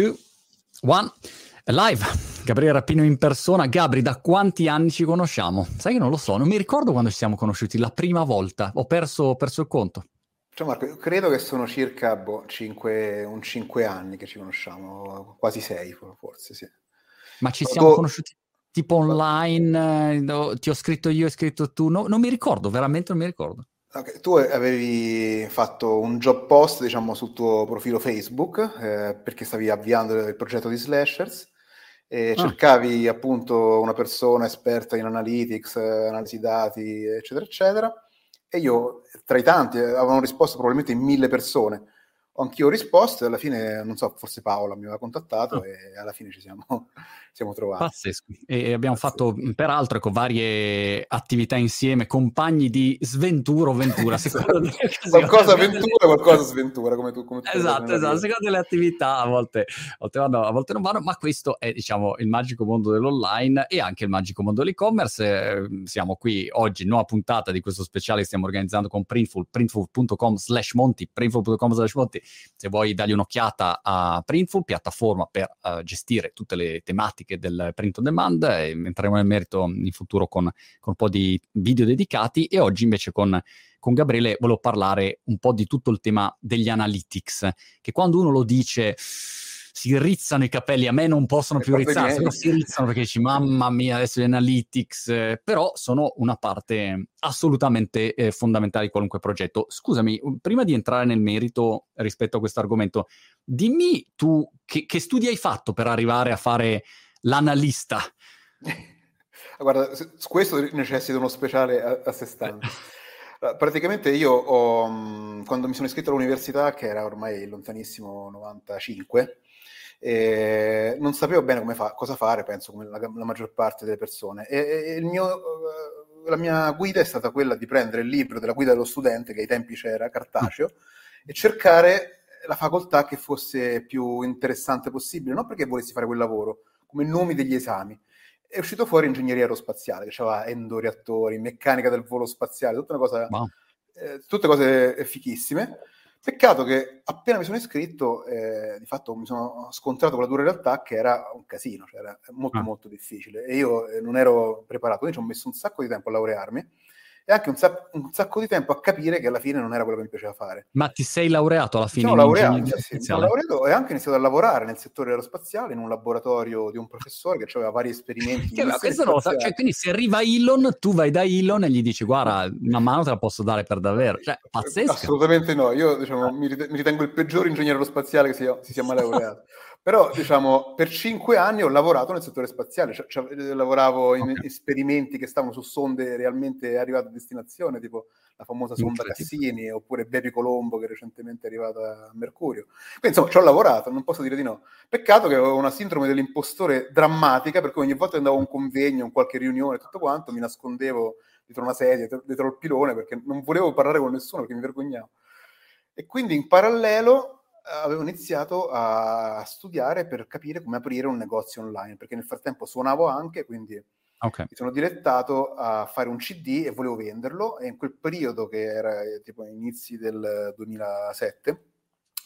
two, one. Live, Gabriele Rappino in persona. Gabri, da quanti anni ci conosciamo? Sai che non lo so, non mi ricordo quando ci siamo conosciuti la prima volta, ho perso, perso il conto. Ciao Marco, credo che sono circa boh, cinque, un 5 anni che ci conosciamo, quasi 6 forse, sì. Ma ci siamo tu... conosciuti tipo online, eh, ti ho scritto io, hai scritto tu, no, non mi ricordo, veramente non mi ricordo. Okay, tu avevi fatto un job post, diciamo, sul tuo profilo Facebook, eh, perché stavi avviando il progetto di Slashers, e ah. cercavi appunto una persona esperta in analytics, analisi dati, eccetera, eccetera, e io, tra i tanti, avevano risposto probabilmente mille persone, anch'io ho risposto e alla fine, non so, forse Paola mi aveva contattato oh. e alla fine ci siamo, siamo trovati. Pazzesco. E abbiamo Pazzesco. fatto peraltro ecco, varie attività insieme, compagni di sventura o ventura, secondo qualcosa avventura, qualcosa sventura, come tu. Come tu esatto, esatto, secondo le attività a volte, a volte, vanno, a volte non vanno, ma questo è diciamo il magico mondo dell'online e anche il magico mondo dell'e-commerce. Siamo qui oggi, nuova puntata di questo speciale che stiamo organizzando con Printful, printful.com slash monti, printful.com slash monti se vuoi dargli un'occhiata a Printful, piattaforma per uh, gestire tutte le tematiche del print on demand, entreremo nel merito in futuro con, con un po' di video dedicati e oggi invece con con Gabriele volevo parlare un po' di tutto il tema degli analytics, che quando uno lo dice si rizzano i capelli, a me non possono più rizzarsi, però si rizzano perché dici mamma mia adesso gli analytics, eh, però sono una parte assolutamente eh, fondamentale di qualunque progetto. Scusami, prima di entrare nel merito rispetto a questo argomento, dimmi tu che, che studi hai fatto per arrivare a fare l'analista? Guarda, su questo necessita uno speciale a, a sé stante. Praticamente io ho, mm, quando mi sono iscritto all'università, che era ormai lontanissimo 95, e non sapevo bene come fa, cosa fare, penso, come la, la maggior parte delle persone. E, e mio, uh, la mia guida è stata quella di prendere il libro della guida dello studente, che ai tempi c'era, cartaceo, mm. e cercare la facoltà che fosse più interessante possibile, non perché volessi fare quel lavoro, come nomi degli esami. È uscito fuori ingegneria aerospaziale, che aveva endoreattori, meccanica del volo spaziale, tutta una cosa, wow. eh, tutte cose fichissime. Peccato che appena mi sono iscritto, eh, di fatto mi sono scontrato con la dura realtà che era un casino, cioè era molto ah. molto difficile e io eh, non ero preparato, quindi ci ho messo un sacco di tempo a laurearmi e anche un, sac- un, sacco di tempo a capire che alla fine non era quello che mi piaceva fare. Ma ti sei laureato alla fine? Sono laureato, sì, sì, sono laureato e anche iniziato a lavorare nel settore aerospaziale in un laboratorio di un professore che aveva vari esperimenti. che, questo non lo so, cioè, quindi se arriva Elon, tu vai da Elon e gli dici guarda, una mano te la posso dare per davvero. Cioè, pazzesco. Assolutamente no, io diciamo, mi, ritengo il peggior ingegnere aerospaziale che si, si sia mai laureato. Però, diciamo, per cinque anni ho lavorato nel settore spaziale, cioè, cioè, lavoravo in okay. esperimenti che stavano su sonde realmente arrivate a destinazione, tipo la famosa sonda Cassini, oppure Baby Colombo che recentemente è arrivata a Mercurio. Quindi, insomma, ci ho lavorato, non posso dire di no. Peccato che avevo una sindrome dell'impostore drammatica, per cui ogni volta che andavo a un convegno, in qualche riunione, tutto quanto, mi nascondevo dietro una sedia, dietro, dietro il pilone, perché non volevo parlare con nessuno, perché mi vergognavo. E quindi in parallelo avevo iniziato a studiare per capire come aprire un negozio online, perché nel frattempo suonavo anche, quindi okay. mi sono direttato a fare un CD e volevo venderlo e in quel periodo che era eh, tipo inizi del 2007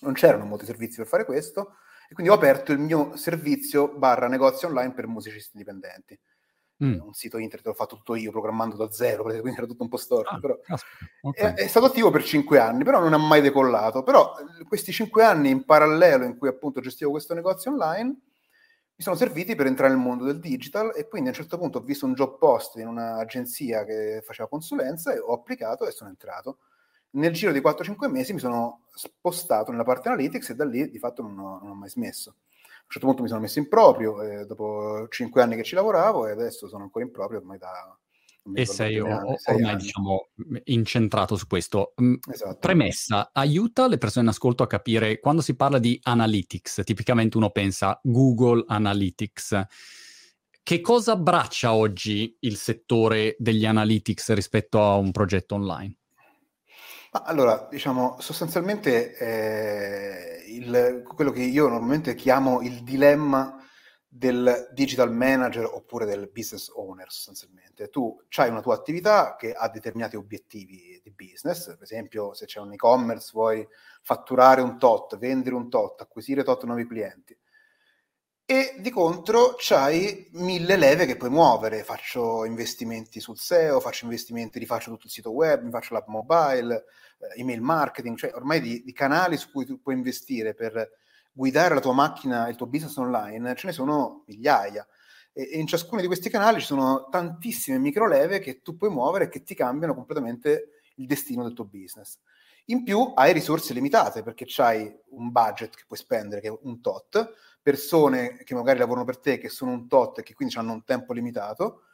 non c'erano molti servizi per fare questo e quindi ho aperto il mio servizio barra negozio online per musicisti indipendenti mm. un sito internet l'ho fatto tutto io, programmando da zero, quindi era tutto un po' storto. Ah, però okay. è, è, stato attivo per cinque anni, però non ha mai decollato. Però eh, questi cinque anni in parallelo in cui appunto gestivo questo negozio online mi sono serviti per entrare nel mondo del digital e quindi a un certo punto ho visto un job post in un'agenzia che faceva consulenza e ho applicato e sono entrato. Nel giro di 4-5 mesi mi sono spostato nella parte analytics e da lì di fatto non ho, non ho mai smesso un certo punto mi sono messo in proprio, eh, dopo cinque anni che ci lavoravo e adesso sono ancora in proprio ormai da... E sei anni, ormai anni. diciamo incentrato su questo. Esatto. Premessa, aiuta le persone in ascolto a capire quando si parla di analytics, tipicamente uno pensa Google Analytics. Che cosa abbraccia oggi il settore degli analytics rispetto a un progetto online? Allora, diciamo, sostanzialmente eh, il, quello che io normalmente chiamo il dilemma del digital manager oppure del business owner sostanzialmente. Tu hai una tua attività che ha determinati obiettivi di business, per esempio se c'è un e-commerce vuoi fatturare un tot, vendere un tot, acquisire tot nuovi clienti. E di contro c'hai mille leve che puoi muovere. Faccio investimenti sul SEO, faccio investimenti, rifaccio tutto il sito web, faccio l'app mobile, eh, email marketing, cioè ormai di, di, canali su cui tu puoi investire per guidare la tua macchina, il tuo business online, ce ne sono migliaia. E, e in ciascuno di questi canali ci sono tantissime micro leve che tu puoi muovere e che ti cambiano completamente il destino del tuo business. In più hai risorse limitate perché hai un budget che puoi spendere, che è un tot, persone che magari lavorano per te che sono un tot e che quindi hanno un tempo limitato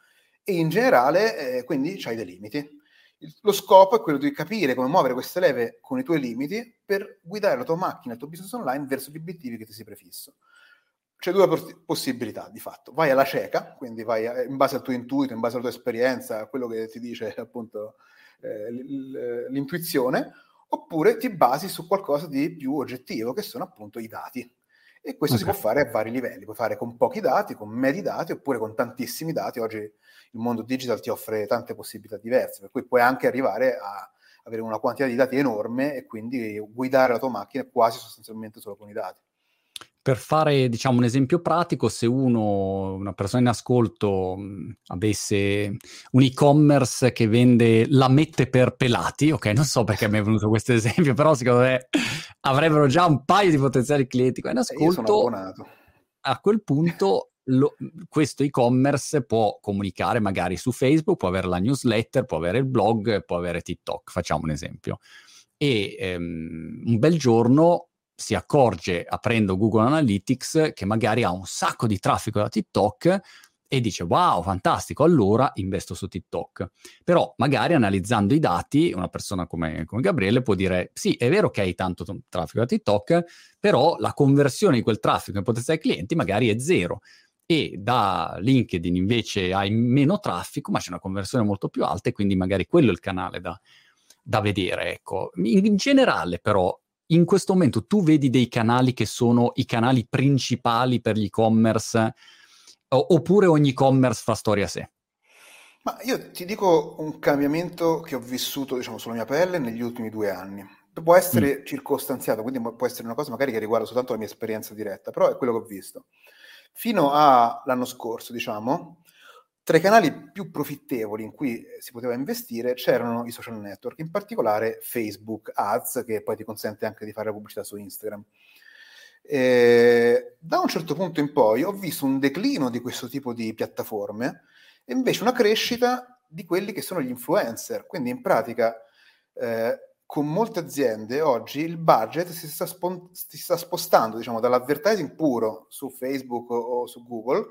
e in generale eh, quindi c'hai dei limiti. Lo scopo è quello di capire come muovere queste leve con i tuoi limiti per guidare la tua macchina, il tuo business online verso gli obiettivi che ti sei prefisso. C'è due poss- possibilità di fatto. Vai alla cieca, quindi vai a, in base al tuo intuito, in base alla tua esperienza, a quello che ti dice appunto eh, l'intuizione, oppure ti basi su qualcosa di più oggettivo, che sono appunto i dati e questo okay. si può fare a vari livelli, puoi fare con pochi dati, con medi dati oppure con tantissimi dati. Oggi il mondo digital ti offre tante possibilità diverse, per cui puoi anche arrivare a avere una quantità di dati enorme e quindi guidare la tua macchina quasi sostanzialmente solo con i dati. Per fare, diciamo, un esempio pratico, se uno, una persona in ascolto mh, avesse un e-commerce che vende lamette per pelati, ok, non so perché mi è venuto questo esempio, però secondo me avrebbero già un paio di potenziali clienti qua in ascolto. A quel punto lo, questo e-commerce può comunicare magari su Facebook, può avere la newsletter, può avere il blog, può avere TikTok, facciamo un esempio. E ehm, un bel giorno si accorge aprendo Google Analytics che magari ha un sacco di traffico da TikTok e dice wow, fantastico, allora investo su TikTok. Però magari analizzando i dati, una persona come, come Gabriele può dire sì, è vero che hai tanto traffico da TikTok, però la conversione di quel traffico in potenziali clienti magari è zero. E da LinkedIn invece hai meno traffico, ma c'è una conversione molto più alta e quindi magari quello è il canale da, da vedere. Ecco. In generale però in questo momento tu vedi dei canali che sono i canali principali per l'e-commerce oppure ogni e-commerce fa storia a sé? Ma io ti dico un cambiamento che ho vissuto, diciamo, sulla mia pelle negli ultimi due anni. Può essere mm. circostanziato, quindi può essere una cosa magari che riguarda soltanto la mia esperienza diretta, però è quello che ho visto. Fino all'anno scorso, diciamo, tra i canali più profittevoli in cui si poteva investire c'erano i social network, in particolare Facebook Ads, che poi ti consente anche di fare pubblicità su Instagram. E da un certo punto in poi ho visto un declino di questo tipo di piattaforme e invece una crescita di quelli che sono gli influencer. Quindi in pratica eh, con molte aziende oggi il budget si sta, spon- si sta spostando diciamo, dall'advertising puro su Facebook o su Google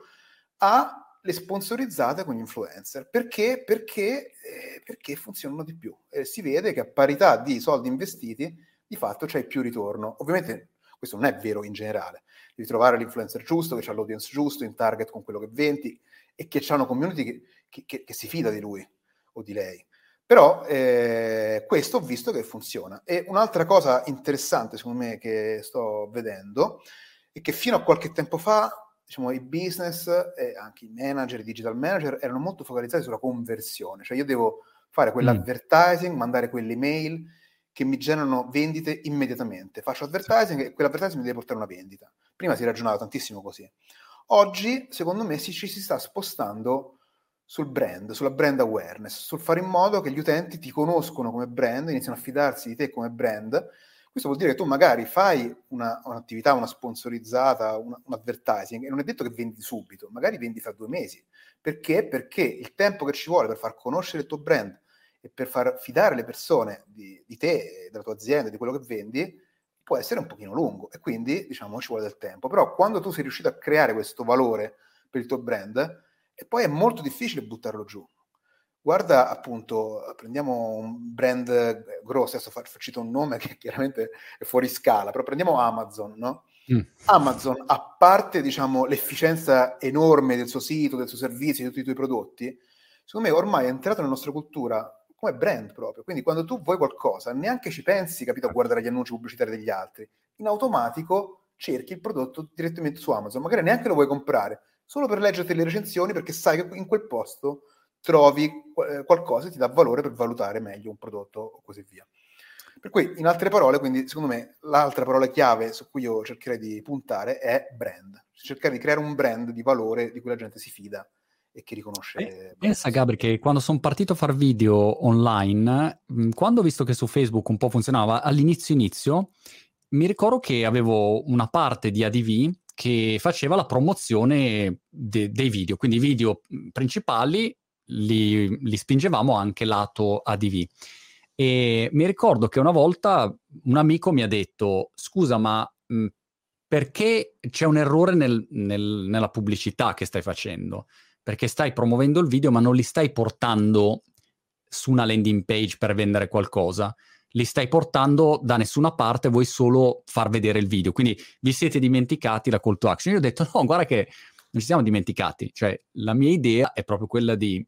a le sponsorizzate con gli influencer. Perché? Perché, eh, perché funzionano di più. Eh, si vede che a parità di soldi investiti, di fatto c'è più ritorno. Ovviamente questo non è vero in generale. Devi trovare l'influencer giusto, che ha l'audience giusto, in target con quello che vendi e che ha una community che, che, che, che, si fida di lui o di lei. Però eh, questo ho visto che funziona. E un'altra cosa interessante, secondo me, che sto vedendo è che fino a qualche tempo fa diciamo, i business e anche i manager, i digital manager erano molto focalizzati sulla conversione, cioè io devo fare quell'advertising, mm. mandare quelle email che mi generano vendite immediatamente. Faccio advertising e quell'advertising mi deve portare una vendita. Prima si ragionava tantissimo così. Oggi, secondo me, si, ci si sta spostando sul brand, sulla brand awareness, sul fare in modo che gli utenti ti conoscono come brand, iniziano a fidarsi di te come brand questo vuol dire che tu magari fai una, un'attività, una sponsorizzata, una, un advertising e non è detto che vendi subito, magari vendi fra due mesi. Perché? Perché il tempo che ci vuole per far conoscere il tuo brand e per far fidare le persone di, di te, della tua azienda, di quello che vendi, può essere un pochino lungo e quindi diciamo ci vuole del tempo. Però quando tu sei riuscito a creare questo valore per il tuo brand, e poi è molto difficile buttarlo giù. Guarda appunto, prendiamo un brand grosso, adesso faccio un nome che chiaramente è fuori scala, però prendiamo Amazon, no? Mm. Amazon, a parte diciamo, l'efficienza enorme del suo sito, del suo servizio, di tutti i tuoi prodotti, secondo me ormai è entrato nella nostra cultura come brand proprio. Quindi quando tu vuoi qualcosa, neanche ci pensi, capito, a guardare gli annunci pubblicitari degli altri. In automatico cerchi il prodotto direttamente su Amazon, magari neanche lo vuoi comprare, solo per leggerti le recensioni perché sai che in quel posto trovi eh, qualcosa che ti dà valore per valutare meglio un prodotto o così via. Per cui, in altre parole, quindi, secondo me, l'altra parola chiave su cui io cercherei di puntare è brand. Cercare di creare un brand di valore di cui la gente si fida e che riconosce. Eh, pensa Gabri che quando sono partito a fare video online, quando ho visto che su Facebook un po' funzionava, all'inizio inizio, mi ricordo che avevo una parte di ADV che faceva la promozione de- dei video, quindi i video principali li, li spingevamo anche lato ADV. E mi ricordo che una volta un amico mi ha detto: Scusa, ma mh, perché c'è un errore nel, nel, nella pubblicità che stai facendo? Perché stai promuovendo il video, ma non li stai portando su una landing page per vendere qualcosa. Li stai portando da nessuna parte, vuoi solo far vedere il video. Quindi vi siete dimenticati la call to action. Io ho detto: no, guarda che non ci siamo dimenticati. Cioè, la mia idea è proprio quella di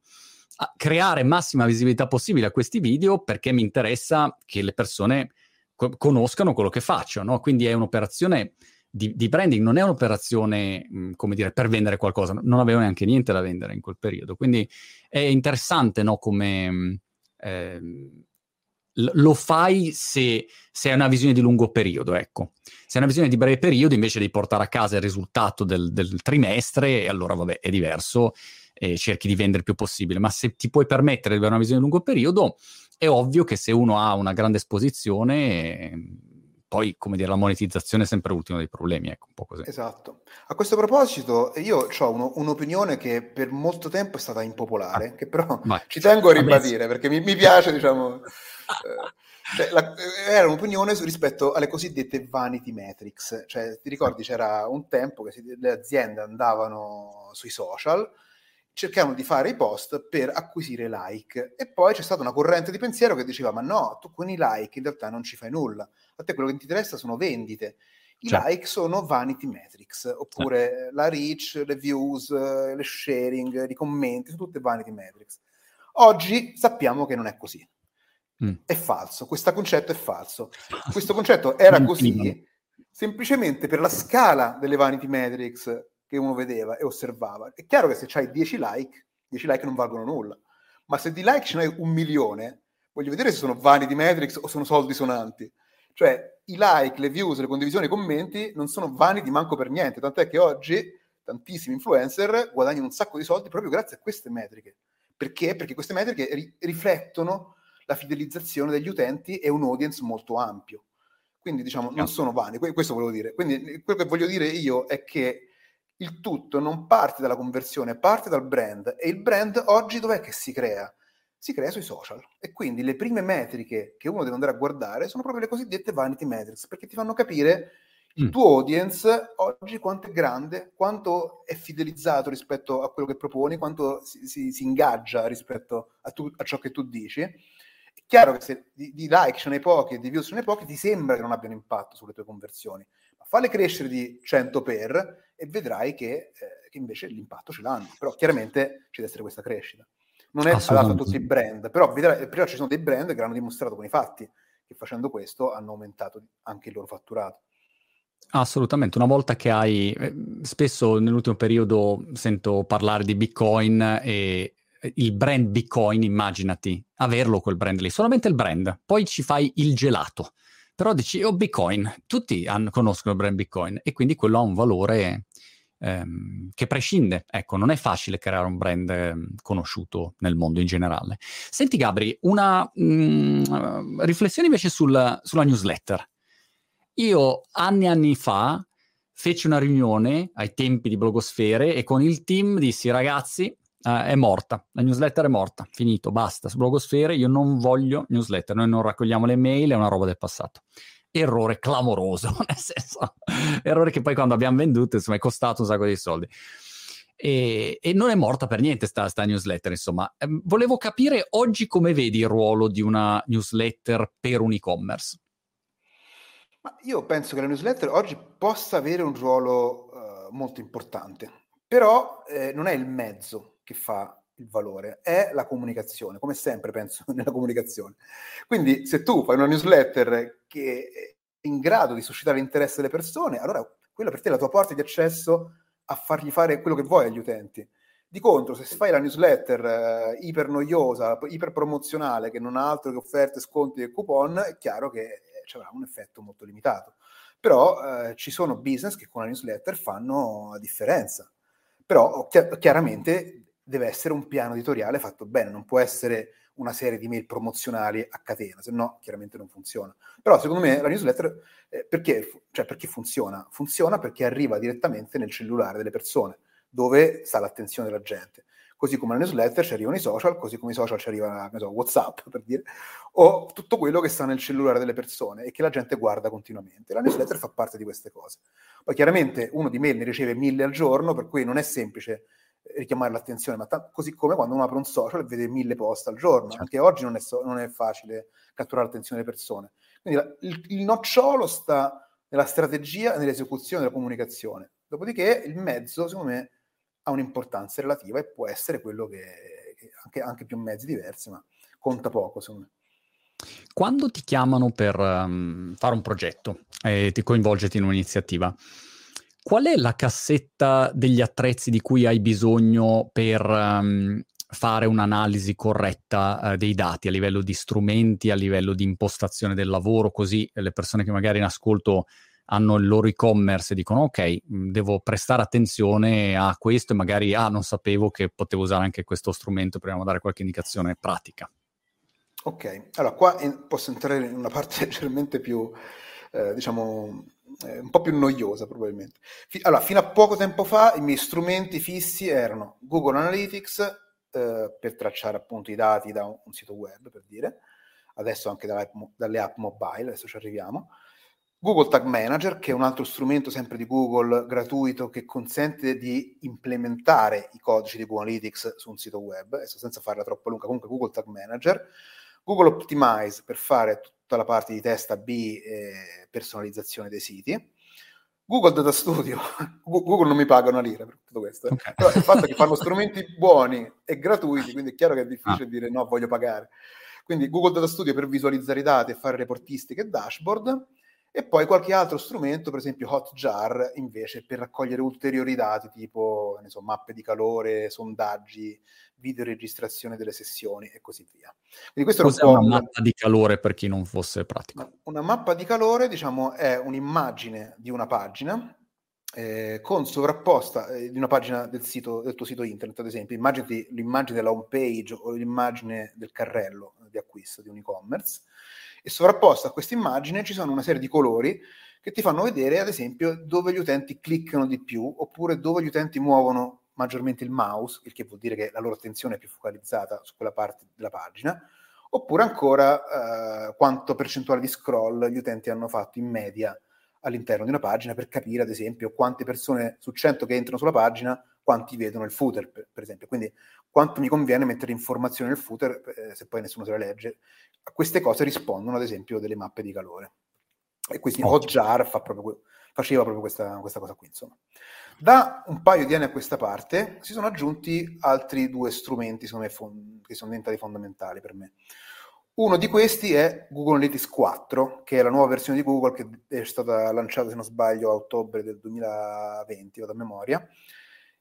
creare massima visibilità possibile a questi video perché mi interessa che le persone co- conoscano quello che faccio, no? Quindi è un'operazione di, di branding, non è un'operazione, mh, come dire, per vendere qualcosa. Non avevo neanche niente da vendere in quel periodo. Quindi è interessante, no? Come... Mh, eh, lo fai se, se hai una visione di lungo periodo, ecco. Se hai una visione di breve periodo, invece di portare a casa il risultato del, del trimestre, allora vabbè, è diverso e cerchi di vendere il più possibile. Ma se ti puoi permettere di avere una visione di lungo periodo, è ovvio che se uno ha una grande esposizione, poi, come dire, la monetizzazione è sempre l'ultimo dei problemi, ecco, un po' così. Esatto. A questo proposito, io ho uno, un'opinione che per molto tempo è stata impopolare, ah, che però vai. ci tengo a ribadire, perché mi, mi piace, diciamo... Eh, cioè, la, era un'opinione rispetto alle cosiddette vanity metrics, cioè ti ricordi c'era un tempo che si, le aziende andavano sui social cercavano di fare i post per acquisire like e poi c'è stata una corrente di pensiero che diceva ma no, tu con i like in realtà non ci fai nulla, a te quello che ti interessa sono vendite, i certo. like sono vanity metrics, oppure certo. la reach, le views, le sharing, i commenti, sono tutte vanity metrics. Oggi sappiamo che non è così, mm. è falso, questo concetto è falso, questo concetto era così semplicemente per la scala delle vanity metrics che uno vedeva e osservava. È chiaro che se hai 10 like, 10 like non valgono nulla, ma se di like ce n'hai un milione, voglio vedere se sono vanity metrics o sono soldi sonanti. Cioè, i like, le views, le condivisioni, i commenti non sono vanity manco per niente, tant'è che oggi tantissimi influencer guadagnano un sacco di soldi proprio grazie a queste metriche. Perché? Perché queste metriche ri- riflettono la fidelizzazione degli utenti e un audience molto ampio. Quindi, diciamo, non sono vani, questo volevo dire. Quindi, quello che voglio dire io è che il tutto non parte dalla conversione, parte dal brand e il brand oggi dov'è che si crea? Si crea sui social e quindi le prime metriche che uno deve andare a guardare sono proprio le cosiddette vanity metrics perché ti fanno capire il mm. tuo audience oggi quanto è grande, quanto è fidelizzato rispetto a quello che proponi, quanto si, si, si ingaggia rispetto a, tu, a, ciò che tu dici. È chiaro che se di, di like ce n'è pochi e di views ce n'è pochi, ti sembra che non abbiano impatto sulle tue conversioni falle crescere di 100 per e vedrai che, eh, che, invece l'impatto ce l'hanno. Però chiaramente ci deve essere questa crescita. Non è adatto a tutti i brand, però, però ci sono dei brand che hanno dimostrato con i fatti che facendo questo hanno aumentato anche il loro fatturato. Assolutamente, una volta che hai, eh, spesso nell'ultimo periodo sento parlare di Bitcoin e il brand Bitcoin, immaginati, averlo quel brand lì, solamente il brand, poi ci fai il gelato. Però dici, oh Bitcoin, tutti hanno, conoscono il brand Bitcoin e quindi quello ha un valore ehm, che prescinde. Ecco, non è facile creare un brand eh, conosciuto nel mondo in generale. Senti Gabri, una mh, mm, riflessione invece sul, sulla newsletter. Io anni e anni fa feci una riunione ai tempi di Blogosfere e con il team dissi ragazzi Uh, è morta, la newsletter è morta, finito, basta, su blogosfere io non voglio newsletter, noi non raccogliamo le mail, è una roba del passato. Errore clamoroso, nel senso, errore che poi quando abbiamo venduto, insomma, è costato un sacco di soldi. E, e non è morta per niente sta, sta newsletter, insomma. Eh, volevo capire oggi come vedi il ruolo di una newsletter per un e-commerce. Ma io penso che la newsletter oggi possa avere un ruolo uh, molto importante, però eh, non è il mezzo che fa il valore, è la comunicazione, come sempre penso nella comunicazione. Quindi se tu fai una newsletter che è in grado di suscitare l'interesse delle persone, allora quella per te è la tua porta di accesso a fargli fare quello che vuoi agli utenti. Di contro, se fai la newsletter eh, iper noiosa, iper promozionale, che non ha altro che offerte, sconti e coupon, è chiaro che eh, ci avrà un effetto molto limitato. Però eh, ci sono business che con la newsletter fanno la differenza. Però chi- chiaramente deve essere un piano editoriale fatto bene, non può essere una serie di mail promozionali a catena, se no chiaramente non funziona. Però secondo me la newsletter eh, perché, cioè, perché funziona? Funziona perché arriva direttamente nel cellulare delle persone dove sta l'attenzione della gente. Così come la newsletter ci arrivano i social, così come i social ci arriva so, WhatsApp, per dire, o tutto quello che sta nel cellulare delle persone e che la gente guarda continuamente. La newsletter fa parte di queste cose. Poi chiaramente uno di mail ne riceve mille al giorno, per cui non è semplice richiamare l'attenzione, ma t- così come quando uno apre un social e vede mille post al giorno, certo. anche oggi non è, so- non è, facile catturare l'attenzione delle persone. Quindi la, il, il nocciolo sta nella strategia e nell'esecuzione della comunicazione. Dopodiché il mezzo, secondo me, ha un'importanza relativa e può essere quello che, che anche, anche, più mezzi diversi, ma conta poco secondo me. Quando ti chiamano per um, fare un progetto e ti coinvolgerti in un'iniziativa, qual è la cassetta degli attrezzi di cui hai bisogno per um, fare un'analisi corretta uh, dei dati a livello di strumenti, a livello di impostazione del lavoro, così le persone che magari in ascolto hanno il loro e-commerce e dicono ok, mm, devo prestare attenzione a questo e magari ah, non sapevo che potevo usare anche questo strumento, proviamo a dare qualche indicazione pratica. Ok, allora qua in, posso entrare in una parte leggermente più, eh, diciamo, eh, un po' più noiosa probabilmente. F- allora, fino a poco tempo fa i miei strumenti fissi erano Google Analytics eh, per tracciare appunto i dati da un, un sito web, per dire, adesso anche dalle app, dalle app mobile, adesso ci arriviamo, Google Tag Manager, che è un altro strumento sempre di Google gratuito che consente di implementare i codici di Google Analytics su un sito web, adesso senza farla troppo lunga, comunque Google Tag Manager, Google Optimize per fare tutta la parte di testa B e personalizzazione dei siti, Google Data Studio, Google non mi paga una lira per tutto questo, eh. okay. però il fatto è che fanno strumenti buoni e gratuiti, quindi è chiaro che è difficile ah. dire no, voglio pagare. Quindi Google Data Studio per visualizzare i dati e fare reportistiche e dashboard, e poi qualche altro strumento, per esempio Hotjar, invece per raccogliere ulteriori dati tipo so, mappe di calore, sondaggi, videoregistrazione delle sessioni e così via. Quindi questo Cos'è un una mappa di calore per chi non fosse pratico? Una mappa di calore, diciamo, è un'immagine di una pagina eh, con sovrapposta eh, di una pagina del, sito, del tuo sito internet, ad esempio, immaginati l'immagine della home page o l'immagine del carrello di acquisto di un e-commerce e sovrapposta a questa immagine ci sono una serie di colori che ti fanno vedere, ad esempio, dove gli utenti cliccano di più oppure dove gli utenti muovono maggiormente il mouse, il che vuol dire che la loro attenzione è più focalizzata su quella parte della pagina, oppure ancora eh, quanto percentuale di scroll gli utenti hanno fatto in media all'interno di una pagina per capire, ad esempio, quante persone su 100 che entrano sulla pagina, quanti vedono il footer, per, esempio. Quindi quanto mi conviene mettere informazioni nel footer eh, se poi nessuno se la legge. A queste cose rispondono, ad esempio, delle mappe di calore. E quindi Hotjar fa proprio, faceva proprio questa, questa cosa qui, insomma. Da un paio di anni a questa parte si sono aggiunti altri due strumenti me, fond- che sono diventati fondamentali per me. Uno di questi è Google Analytics 4, che è la nuova versione di Google che è stata lanciata, se non sbaglio, a ottobre del 2020, vado a memoria,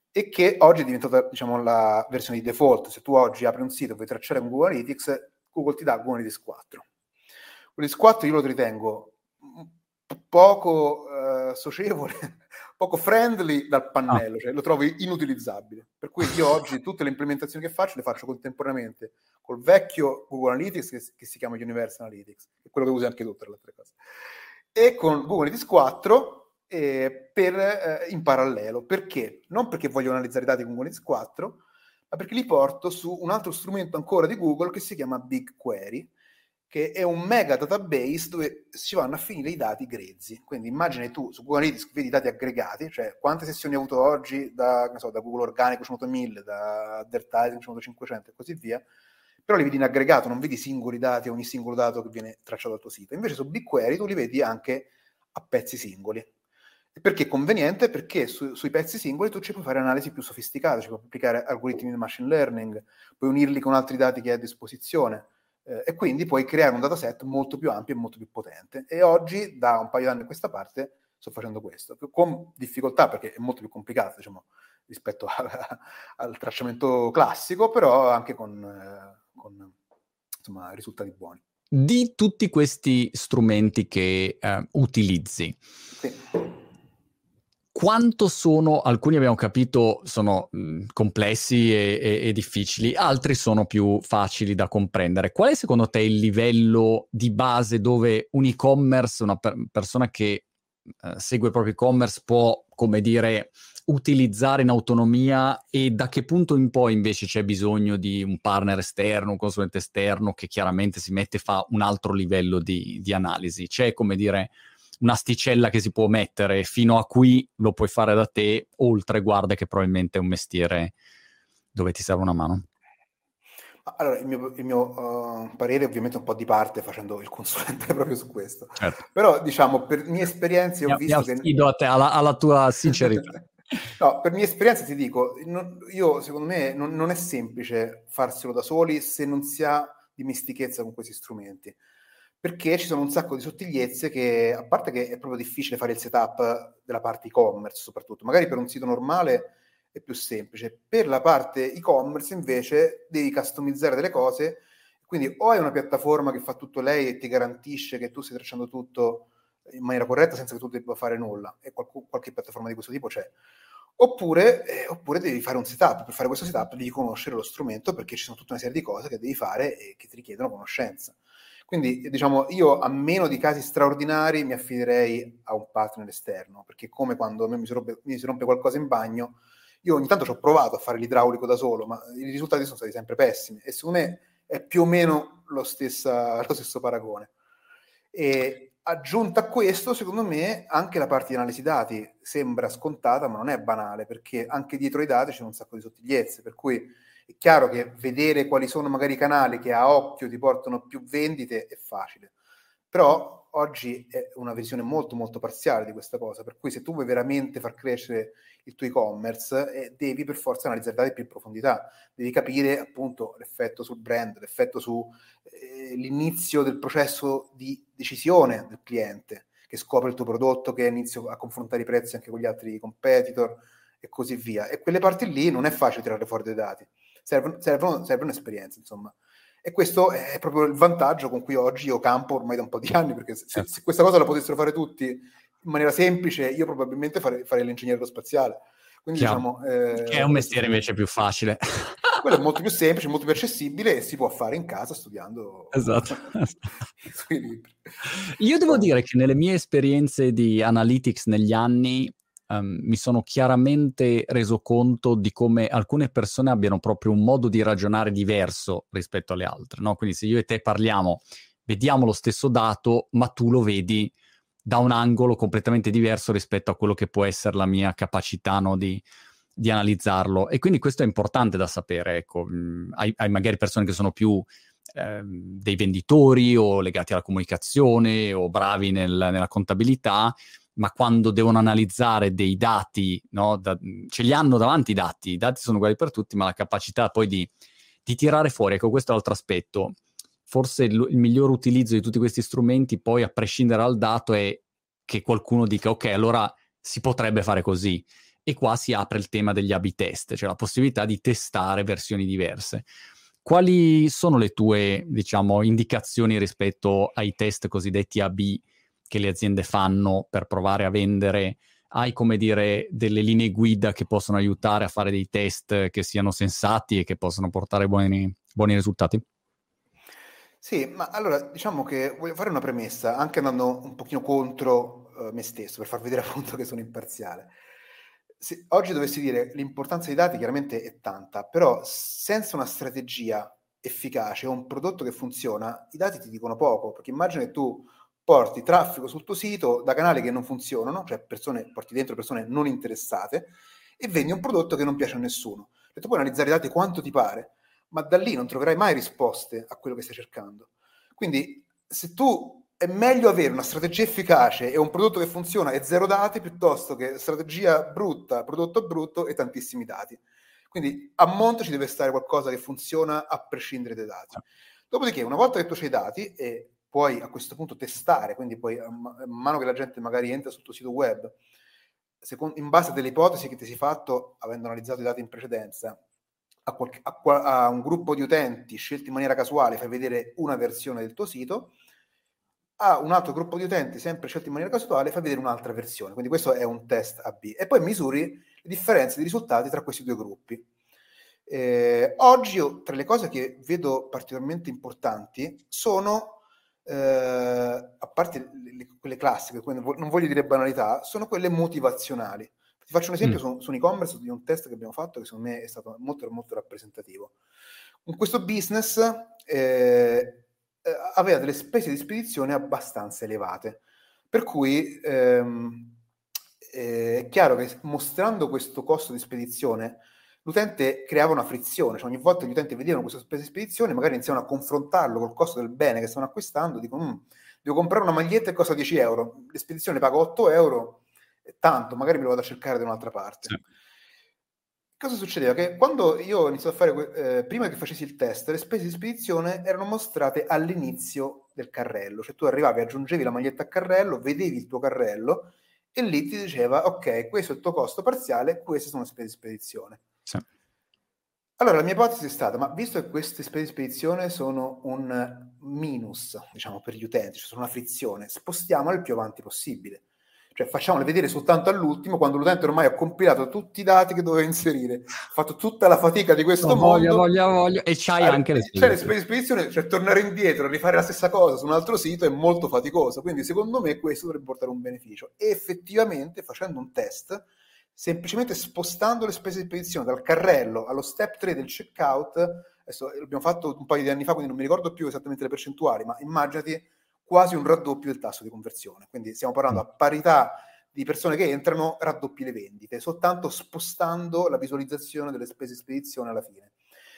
e che oggi è diventata diciamo, la versione di default. Se tu oggi apri un sito e vuoi tracciare con Google Analytics, Google ti dà Google Analytics 4. Google Analytics 4 io lo ritengo poco uh, socievole, poco friendly dal pannello, ah. cioè lo trovo inutilizzabile. Per cui io oggi tutte le implementazioni che faccio le faccio contemporaneamente col vecchio Google Analytics che, che si chiama Universal Analytics, che è quello che usi anche tu tra le altre cose, e con Google Analytics 4 eh, per, eh, in parallelo. Perché? Non perché voglio analizzare i dati con Google 4, perché li porto su un altro strumento ancora di Google che si chiama BigQuery, che è un mega database dove si vanno a finire i dati grezzi. Quindi immagini tu su Google Analytics vedi i dati aggregati, cioè quante sessioni hai avuto oggi da, so, da Google Organico 100.000, da Advertising 100.500 e così via, però li vedi in aggregato, non vedi singoli dati, ogni singolo dato che viene tracciato dal tuo sito. Invece su BigQuery tu li vedi anche a pezzi singoli. Perché è conveniente? Perché su, sui pezzi singoli tu ci puoi fare analisi più sofisticate, ci puoi applicare algoritmi di machine learning, puoi unirli con altri dati che hai a disposizione eh, e quindi puoi creare un dataset molto più ampio e molto più potente. E oggi, da un paio di anni a questa parte, sto facendo questo, con difficoltà perché è molto più complicato, diciamo, rispetto a, al tracciamento classico, però anche con, eh, con insomma, risultati buoni. Di tutti questi strumenti che eh, utilizzi, sì. Quanto sono, alcuni abbiamo capito sono complessi e, e, e, difficili, altri sono più facili da comprendere. Qual è secondo te il livello di base dove un e-commerce, una per- persona che eh, segue il proprio e-commerce può, come dire, utilizzare in autonomia e da che punto in poi invece c'è bisogno di un partner esterno, un consulente esterno che chiaramente si mette e fa un altro livello di, di analisi. C'è, come dire, un'asticella che si può mettere fino a qui lo puoi fare da te, oltre guarda che probabilmente è un mestiere dove ti serve una mano. Allora, il mio, il mio uh, parere ovviamente un po' di parte facendo il consulente proprio su questo. Certo. Però, diciamo, per mie esperienze ho mi, visto mi che... a te, alla, alla tua sincerità. No, per mia esperienza ti dico, non, io secondo me non, non, è semplice farselo da soli se non si ha dimestichezza con questi strumenti, perché ci sono un sacco di sottigliezze che, a parte che è proprio difficile fare il setup della parte e-commerce soprattutto, magari per un sito normale è più semplice, per la parte e-commerce invece devi customizzare delle cose, quindi o hai una piattaforma che fa tutto lei e ti garantisce che tu stai tracciando tutto in maniera corretta senza che tu debba fare nulla, e qualche, qualche piattaforma di questo tipo c'è Oppure, eh, oppure, devi fare un setup. Per fare questo setup devi conoscere lo strumento perché ci sono tutta una serie di cose che devi fare e che ti richiedono conoscenza. Quindi, diciamo, io a meno di casi straordinari mi affiderei a un partner esterno, perché come quando mi si, rompe, mi si rompe qualcosa in bagno, io ogni tanto ci ho provato a fare l'idraulico da solo, ma i risultati sono stati sempre pessimi e secondo me è più o meno lo, stessa, lo stesso paragone. E, Aggiunta a questo, secondo me, anche la parte di analisi dati sembra scontata, ma non è banale, perché anche dietro i dati c'è un sacco di sottigliezze, per cui è chiaro che vedere quali sono magari i canali che a occhio ti portano più vendite è facile, però oggi è una visione molto molto parziale di questa cosa, per cui se tu vuoi veramente far crescere il tuo e-commerce eh, devi per forza analizzare dati più in profondità, devi capire appunto l'effetto sul brand, l'effetto sull'inizio eh, del processo di decisione del cliente che scopre il tuo prodotto, che inizia a confrontare i prezzi anche con gli altri competitor e così via. E quelle parti lì non è facile tirare fuori dei dati, servono, servono, serve un'esperienza insomma. E questo è proprio il vantaggio con cui oggi io campo ormai da un po' di anni, perché se, certo. se questa cosa la potessero fare tutti in maniera semplice, io probabilmente farei, farei l'ingegnere aerospaziale. Quindi, diciamo, eh, è un mestiere invece più facile. Quello è molto più semplice, molto più accessibile e si può fare in casa studiando. Esatto. Io devo dire che nelle mie esperienze di analytics negli anni um, mi sono chiaramente reso conto di come alcune persone abbiano proprio un modo di ragionare diverso rispetto alle altre. No? Quindi se io e te parliamo, vediamo lo stesso dato, ma tu lo vedi da un angolo completamente diverso rispetto a quello che può essere la mia capacità no, di, di, analizzarlo. E quindi questo è importante da sapere. Ecco, mm, hai, hai, magari persone che sono più eh, dei venditori o legati alla comunicazione o bravi nel, nella contabilità, ma quando devono analizzare dei dati, no, da, ce li hanno davanti i dati, i dati sono uguali per tutti, ma la capacità poi di, di tirare fuori, ecco questo è l'altro aspetto forse il, il miglior utilizzo di tutti questi strumenti, poi a prescindere dal dato, è che qualcuno dica ok, allora si potrebbe fare così. E qua si apre il tema degli A-B test, cioè la possibilità di testare versioni diverse. Quali sono le tue, diciamo, indicazioni rispetto ai test cosiddetti A-B che le aziende fanno per provare a vendere? Hai, come dire, delle linee guida che possono aiutare a fare dei test che siano sensati e che possono portare buoni, buoni risultati? Sì, ma allora diciamo che voglio fare una premessa, anche andando un pochino contro uh, me stesso, per far vedere appunto che sono imparziale. Se oggi dovessi dire l'importanza dei dati chiaramente è tanta, però senza una strategia efficace o un prodotto che funziona, i dati ti dicono poco, perché immagina che tu porti traffico sul tuo sito da canali che non funzionano, cioè persone, porti dentro persone non interessate, e vendi un prodotto che non piace a nessuno. E tu puoi analizzare i dati quanto ti pare, ma da lì non troverai mai risposte a quello che stai cercando. Quindi se tu è meglio avere una strategia efficace e un prodotto che funziona e zero dati piuttosto che strategia brutta, prodotto brutto e tantissimi dati. Quindi a monte ci deve stare qualcosa che funziona a prescindere dai dati. Dopodiché, una volta che tu hai i dati e puoi a questo punto testare, quindi poi man mano che la gente magari entra sul tuo sito web, secondo, in base a delle ipotesi che ti sei fatto, avendo analizzato i dati in precedenza, a, qualche, a, a, un gruppo di utenti scelti in maniera casuale fai vedere una versione del tuo sito, a un altro gruppo di utenti sempre scelti in maniera casuale fai vedere un'altra versione. Quindi questo è un test AB. E poi misuri le differenze di risultati tra questi due gruppi. Eh, oggi io, tra le cose che vedo particolarmente importanti sono, eh, a parte le, le, quelle classiche, non voglio dire banalità, sono quelle motivazionali. Ti faccio un esempio mm. su, su un e-commerce di un test che abbiamo fatto che secondo me è stato molto, molto rappresentativo. In questo business eh, eh, aveva delle spese di spedizione abbastanza elevate, per cui ehm, eh, è chiaro che mostrando questo costo di spedizione l'utente creava una frizione, cioè ogni volta che gli utenti vedevano questa spesa di spedizione magari iniziavano a confrontarlo col costo del bene che stanno acquistando, dicono mm, devo comprare una maglietta e costa 10 euro, l'espedizione paga 8 euro, tanto, magari me lo vado a cercare da un'altra parte. Sì. Cosa succedeva? Che quando io ho iniziato a fare, eh, prima che facessi il test, le spese di spedizione erano mostrate all'inizio del carrello, cioè tu arrivavi, aggiungevi la maglietta a carrello, vedevi il tuo carrello e lì ti diceva, ok, questo è il tuo costo parziale, queste sono le spese di spedizione. Allora, la mia ipotesi è stata, ma visto che queste spese di spedizione sono un minus, diciamo, per gli utenti, cioè sono una frizione, spostiamola il più avanti possibile. Cioè facciamole vedere soltanto all'ultimo, quando l'utente ormai ha compilato tutti i dati che doveva inserire, ha fatto tutta la fatica di questo no, mondo. Voglio, voglio, voglio. E c'hai ah, anche le spese. C'è le spese di spedizione, cioè tornare indietro, rifare la stessa cosa su un altro sito è molto faticoso. Quindi secondo me questo dovrebbe portare un beneficio. E effettivamente facendo un test, semplicemente spostando le spese di spedizione dal carrello allo step 3 del checkout, adesso l'abbiamo fatto un paio di anni fa, quindi non mi ricordo più esattamente le percentuali, ma immaginati quasi un raddoppio del tasso di conversione. Quindi stiamo parlando a parità di persone che entrano, raddoppi le vendite, soltanto spostando la visualizzazione delle spese di spedizione alla fine.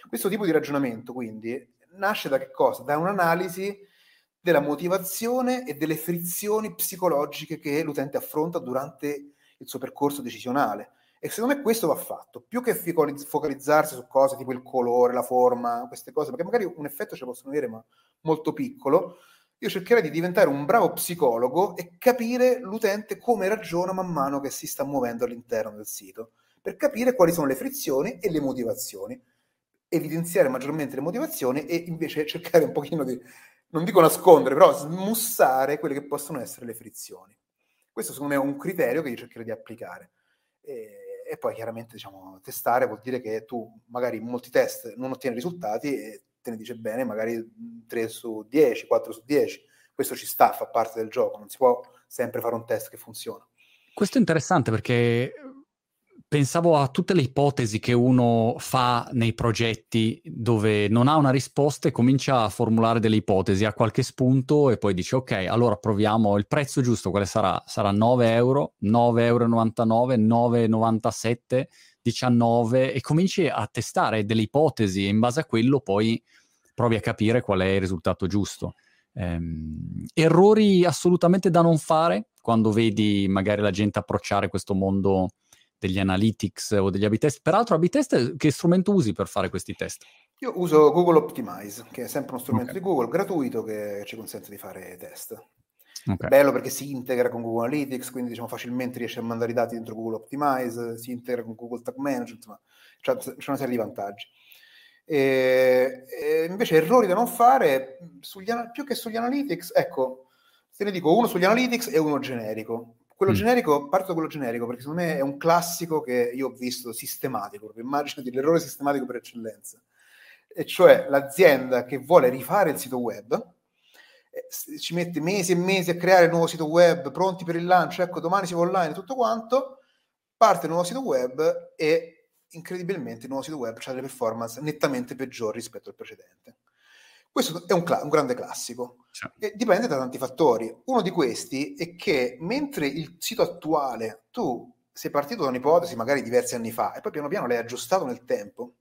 Questo tipo di ragionamento, quindi, nasce da che cosa? Da un'analisi della motivazione e delle frizioni psicologiche che l'utente affronta durante il suo percorso decisionale. E secondo me questo va fatto, più che focalizzarsi su cose tipo il colore, la forma, queste cose, perché magari un effetto ce possono avere, ma molto piccolo, io cercherei di diventare un bravo psicologo e capire l'utente come ragiona man mano che si sta muovendo all'interno del sito, per capire quali sono le frizioni e le motivazioni, evidenziare maggiormente le motivazioni e invece cercare un pochino di, non dico nascondere, però smussare quelle che possono essere le frizioni. Questo secondo me è un criterio che io cercherò di applicare. E, e poi chiaramente diciamo, testare vuol dire che tu magari in molti test non ottieni risultati e te ne dice bene, magari 3 su 10, 4 su 10. Questo ci sta, fa parte del gioco, non si può sempre fare un test che funziona. Questo è interessante perché pensavo a tutte le ipotesi che uno fa nei progetti dove non ha una risposta e comincia a formulare delle ipotesi, ha qualche spunto e poi dice ok, allora proviamo il prezzo giusto, quale sarà? Sarà 9 euro, 9,99 euro, 9,97 19 e cominci a testare delle ipotesi e in base a quello poi provi a capire qual è il risultato giusto. Ehm, errori assolutamente da non fare quando vedi magari la gente approcciare questo mondo degli analytics o degli a test. Peraltro a test che strumento usi per fare questi test? Io uso Google Optimize, che è sempre uno strumento okay. di Google gratuito che ci consente di fare test. Okay. Bello perché si integra con Google Analytics, quindi diciamo, facilmente riesce a mandare i dati dentro Google Optimize, si integra con Google Tag Manager, insomma, c'è, una serie di vantaggi. E, e invece errori da non fare, sugli, più che sugli analytics, ecco, te ne dico uno sugli analytics e uno generico. Quello mm. generico, parto da quello generico perché secondo me è un classico che io ho visto sistematico, proprio immaginati l'errore sistematico per eccellenza, e cioè l'azienda che vuole rifare il sito web, eh, ci mette mesi e mesi a creare il nuovo sito web, pronti per il lancio, ecco domani si va online, tutto quanto, parte il nuovo sito web e incredibilmente il nuovo sito web ha delle performance nettamente peggiori rispetto al precedente. Questo è un, cla- un grande classico e dipende da tanti fattori. Uno di questi è che mentre il sito attuale tu sei partito da un'ipotesi magari diversi anni fa e poi piano piano l'hai aggiustato nel tempo,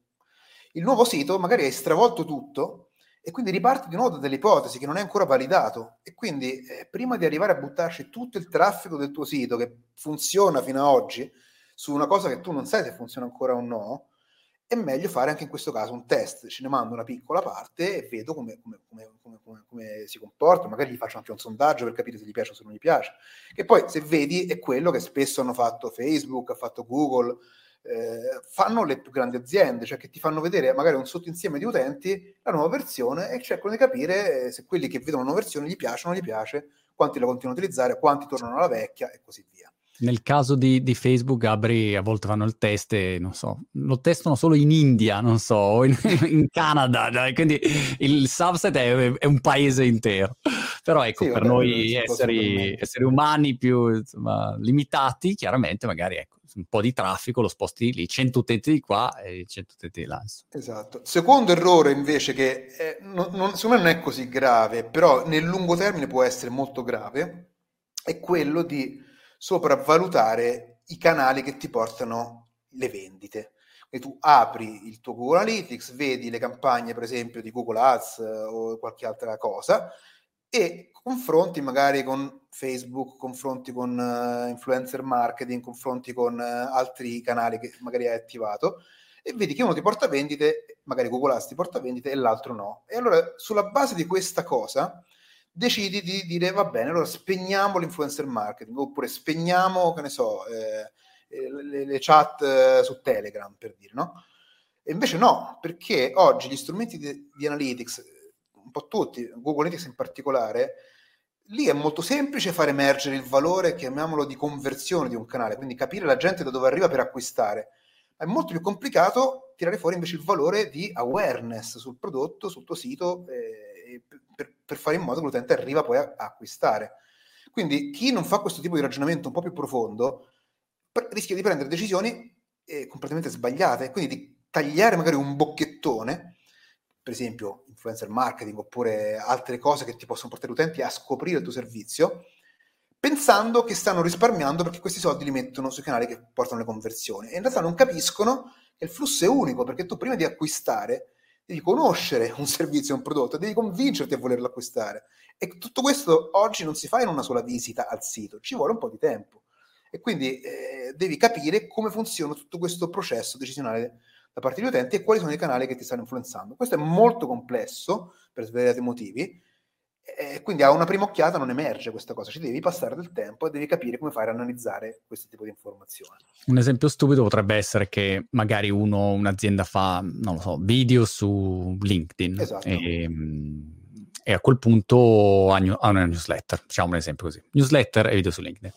il nuovo sito magari hai stravolto tutto e quindi riparti di nuovo da delle ipotesi che non è ancora validato e quindi eh, prima di arrivare a buttarci tutto il traffico del tuo sito che funziona fino ad oggi su una cosa che tu non sai se funziona ancora o no, è meglio fare anche in questo caso un test, ce ne mando una piccola parte e vedo come, come, come, come, si comporta, magari gli faccio anche un sondaggio per capire se gli piace o se non gli piace. E poi se vedi è quello che spesso hanno fatto Facebook, ha fatto Google, eh, fanno le più grandi aziende, cioè che ti fanno vedere magari un sottoinsieme di utenti la nuova versione e cercano di capire se quelli che vedono la nuova versione gli piace o non gli piace, quanti la continuano a utilizzare, quanti tornano alla vecchia e così via. Nel caso di, di, Facebook, Gabri, a volte fanno il test e non so, lo testano solo in India, non so, o in, in Canada, quindi il subset è, è, un paese intero. Però ecco, sì, per vabbè, noi esseri, esseri, umani più insomma, limitati, chiaramente magari ecco, un po' di traffico lo sposti lì, 100 utenti di qua e 100 utenti di là. Esatto. Secondo errore invece che è, non, non, secondo me non è così grave, però nel lungo termine può essere molto grave, è quello di sopravvalutare i canali che ti portano le vendite. E tu apri il tuo Google Analytics, vedi le campagne, per esempio, di Google Ads eh, o qualche altra cosa e confronti magari con Facebook, confronti con uh, influencer marketing, confronti con uh, altri canali che magari hai attivato e vedi che uno ti porta vendite, magari Google Ads ti porta vendite e l'altro no. E allora sulla base di questa cosa decidi di dire va bene, allora spegniamo l'influencer marketing oppure spegniamo, che ne so, eh, eh, le, le, chat eh, su Telegram per dire, no? E invece no, perché oggi gli strumenti di, di analytics, un po' tutti, Google Analytics in particolare, lì è molto semplice far emergere il valore, chiamiamolo di conversione di un canale, quindi capire la gente da dove arriva per acquistare. È molto più complicato tirare fuori invece il valore di awareness sul prodotto, sul tuo sito. Eh, per, per, fare in modo che l'utente arriva poi a, a, acquistare. Quindi chi non fa questo tipo di ragionamento un po' più profondo pre- rischia di prendere decisioni eh, completamente sbagliate, quindi di tagliare magari un bocchettone, per esempio influencer marketing oppure altre cose che ti possono portare utenti a scoprire il tuo servizio, pensando che stanno risparmiando perché questi soldi li mettono sui canali che portano le conversioni. E in realtà non capiscono che il flusso è unico, perché tu prima di acquistare devi conoscere un servizio, un prodotto, devi convincerti a volerlo acquistare. E tutto questo oggi non si fa in una sola visita al sito, ci vuole un po' di tempo. E quindi eh, devi capire come funziona tutto questo processo decisionale da parte degli utenti e quali sono i canali che ti stanno influenzando. Questo è molto complesso per svariati motivi e quindi a una prima occhiata non emerge questa cosa, ci devi passare del tempo e devi capire come fare ad analizzare questo tipo di informazioni. Un esempio stupido potrebbe essere che magari uno, un'azienda fa, non lo so, video su LinkedIn esatto. e, e, a quel punto ha, ha una newsletter, facciamo un esempio così, newsletter e video su LinkedIn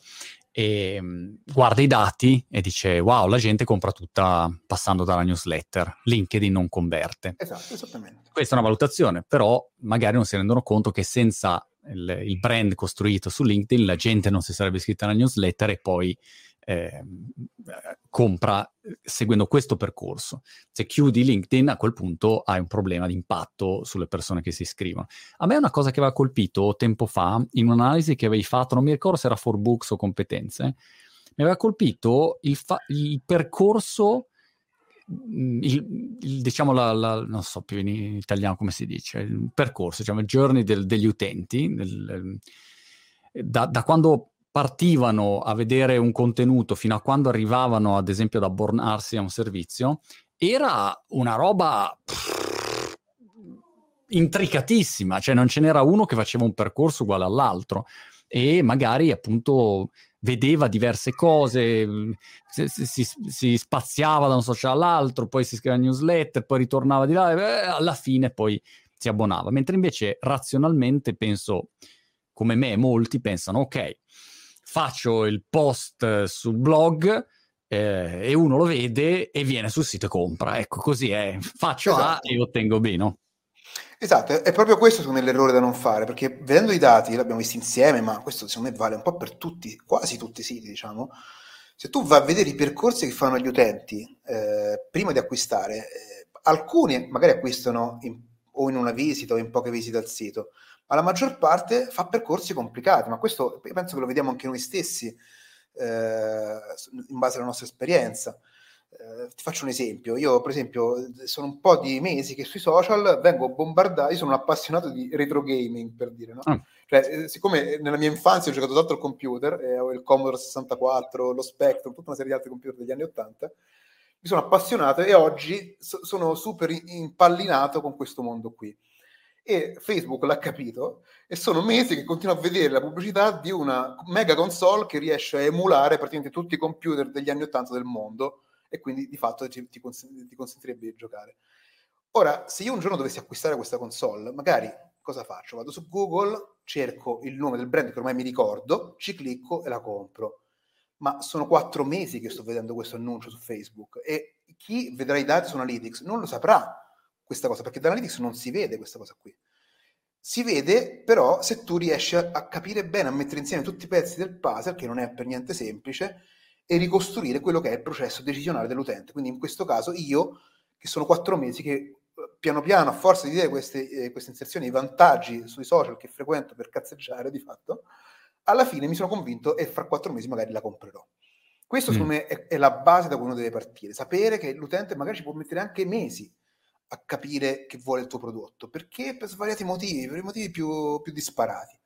e mm, guarda i dati e dice wow, la gente compra tutta passando dalla newsletter, LinkedIn non converte. Esatto, esattamente. Questa è una valutazione, però magari non si rendono conto che senza il, il brand costruito su LinkedIn la gente non si sarebbe iscritta alla newsletter e poi Ehm, compra seguendo questo percorso. Se chiudi LinkedIn, a quel punto hai un problema di impatto sulle persone che si iscrivono. A me è una cosa che aveva colpito tempo fa, in un'analisi che avevi fatto, non mi ricordo se era for books o competenze, mi aveva colpito il, fa- il percorso mm, il, il, diciamo la, la, non so più in italiano come si dice, il percorso, diciamo il journey del, degli utenti, del, da, da, quando partivano a vedere un contenuto fino a quando arrivavano, ad esempio, ad abbonarsi a un servizio, era una roba intricatissima, cioè non ce n'era uno che faceva un percorso uguale all'altro e magari appunto vedeva diverse cose, si, si, spaziava da un social all'altro, poi si scriveva newsletter, poi ritornava di là e alla fine poi si abbonava. Mentre invece razionalmente penso, come me, molti pensano, ok, faccio il post sul blog eh, e uno lo vede e viene sul sito e compra. Ecco, così è. Faccio esatto. A e ottengo B, no? Esatto, è proprio questo secondo me l'errore da non fare, perché vedendo i dati, l'abbiamo visto insieme, ma questo secondo me vale un po' per tutti, quasi tutti i siti, diciamo. Se tu vai a vedere i percorsi che fanno gli utenti eh, prima di acquistare, eh, alcuni magari acquistano in, o in una visita o in poche visite al sito, ma la maggior parte fa percorsi complicati, ma questo penso che lo vediamo anche noi stessi eh, in base alla nostra esperienza. Eh, ti faccio un esempio, io per esempio sono un po' di mesi che sui social vengo bombardato, io sono un appassionato di retro gaming per dire, no? Ah. Cioè, eh, siccome nella mia infanzia ho giocato tanto al computer, eh, ho il Commodore 64, lo Spectrum, tutta una serie di altri computer degli anni 80, mi sono appassionato e oggi so- sono super impallinato con questo mondo qui. E Facebook l'ha capito e sono mesi che continuo a vedere la pubblicità di una mega console che riesce a emulare praticamente tutti i computer degli anni 80 del mondo e quindi di fatto ti, ti, consent- ti consentirebbe di giocare. Ora, se io un giorno dovessi acquistare questa console, magari cosa faccio? Vado su Google, cerco il nome del brand che ormai mi ricordo, ci clicco e la compro ma sono quattro mesi che sto vedendo questo annuncio su Facebook e chi vedrà i dati su Analytics non lo saprà questa cosa, perché da Analytics non si vede questa cosa qui. Si vede però se tu riesci a, a capire bene, a mettere insieme tutti i pezzi del puzzle, che non è per niente semplice, e ricostruire quello che è il processo decisionale dell'utente. Quindi in questo caso io, che sono quattro mesi che eh, piano piano, a forza di dire queste, eh, queste inserzioni, i vantaggi sui social che frequento per cazzeggiare di fatto, alla fine mi sono convinto e fra quattro mesi magari la comprerò. Questo mm. secondo me è, è, la base da cui uno deve partire, sapere che l'utente magari ci può mettere anche mesi a capire che vuole il tuo prodotto, perché per svariati motivi, per i motivi più, più disparati.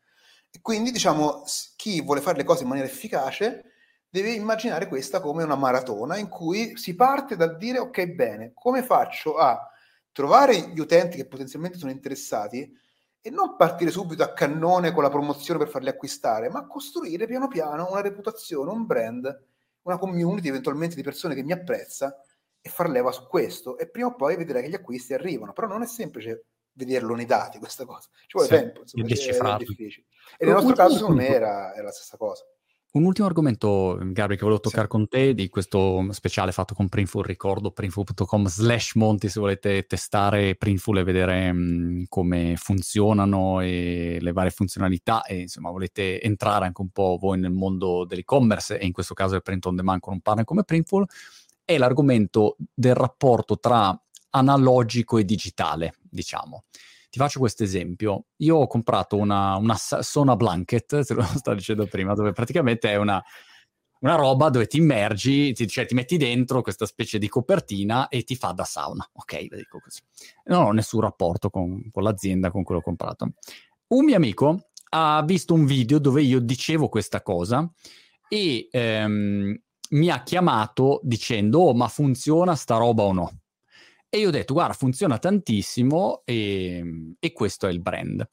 E quindi diciamo, chi vuole fare le cose in maniera efficace deve immaginare questa come una maratona in cui si parte dal dire ok bene, come faccio a trovare gli utenti che potenzialmente sono interessati e non partire subito a cannone con la promozione per farli acquistare, ma costruire piano piano una reputazione, un brand, una community eventualmente di persone che mi apprezza e far leva su questo e prima o poi vedrai che gli acquisti arrivano, però non è semplice vederlo nei dati questa cosa, ci vuole sì, tempo, insomma, è, è difficile. E nel nostro caso me era, era la stessa cosa. Un ultimo argomento, Gabri, che volevo toccare sì. con te di questo speciale fatto con Printful, ricordo printful.com slash monti se volete testare Printful e vedere mh, mm, come funzionano e le varie funzionalità e insomma volete entrare anche un po' voi nel mondo dell'e-commerce e in questo caso è print on demand con un partner come Printful, è l'argomento del rapporto tra analogico e digitale, diciamo. Ti faccio questo esempio. Io ho comprato una, una Sona Blanket, te lo stavo dicendo prima, dove praticamente è una, una roba dove ti immergi, ti, cioè ti metti dentro questa specie di copertina e ti fa da sauna. Ok, lo dico così. Non ho nessun rapporto con, con l'azienda con cui l'ho comprato. Un mio amico ha visto un video dove io dicevo questa cosa e ehm, mi ha chiamato dicendo oh ma funziona sta roba o no? E io ho detto, guarda, funziona tantissimo e, e questo è il brand.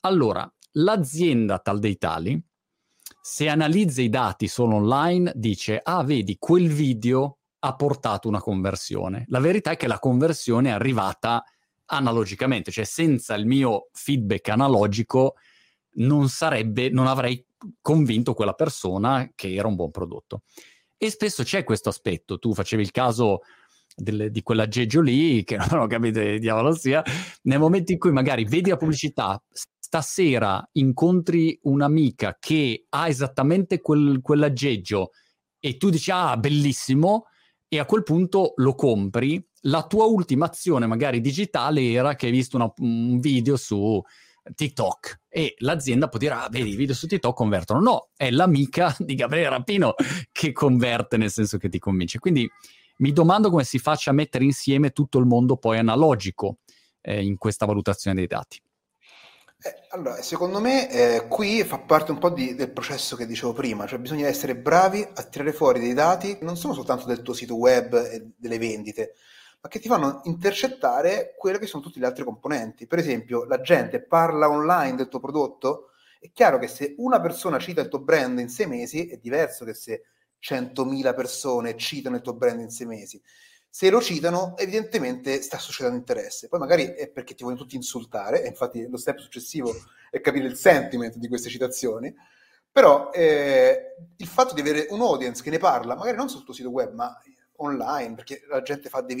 Allora, l'azienda tal dei tali, se analizza i dati solo online, dice, ah, vedi, quel video ha portato una conversione. La verità è che la conversione è arrivata analogicamente, cioè senza il mio feedback analogico non sarebbe, non avrei convinto quella persona che era un buon prodotto. E spesso c'è questo aspetto, tu facevi il caso delle, di quell'aggeggio lì, che non ho capito che diavolo sia, nel momento in cui magari vedi la pubblicità, stasera incontri un'amica che ha esattamente quel, quell'aggeggio e tu dici ah bellissimo. E a quel punto lo compri, la tua ultima azione magari digitale era che hai visto una, un video su TikTok e l'azienda può dire ah vedi i video su TikTok convertono no è l'amica di Gabriele Rapino che converte nel senso che ti convince quindi mi domando come si faccia a mettere insieme tutto il mondo poi analogico eh, in questa valutazione dei dati. Eh, allora, secondo me eh, qui fa parte un po' di, del processo che dicevo prima, cioè bisogna essere bravi a tirare fuori dei dati che non sono soltanto del tuo sito web e delle vendite, ma che ti fanno intercettare quelli che sono tutti gli altri componenti. Per esempio, la gente parla online del tuo prodotto, è chiaro che se una persona cita il tuo brand in sei mesi è diverso che se 100.000 persone citano il tuo brand in sei mesi. Se lo citano, evidentemente sta suscitando interesse. Poi magari è perché ti vogliono tutti insultare, e infatti lo step successivo è capire il sentiment di queste citazioni. Però eh, il fatto di avere un audience che ne parla, magari non sul tuo sito web, ma online, perché la gente fa dei video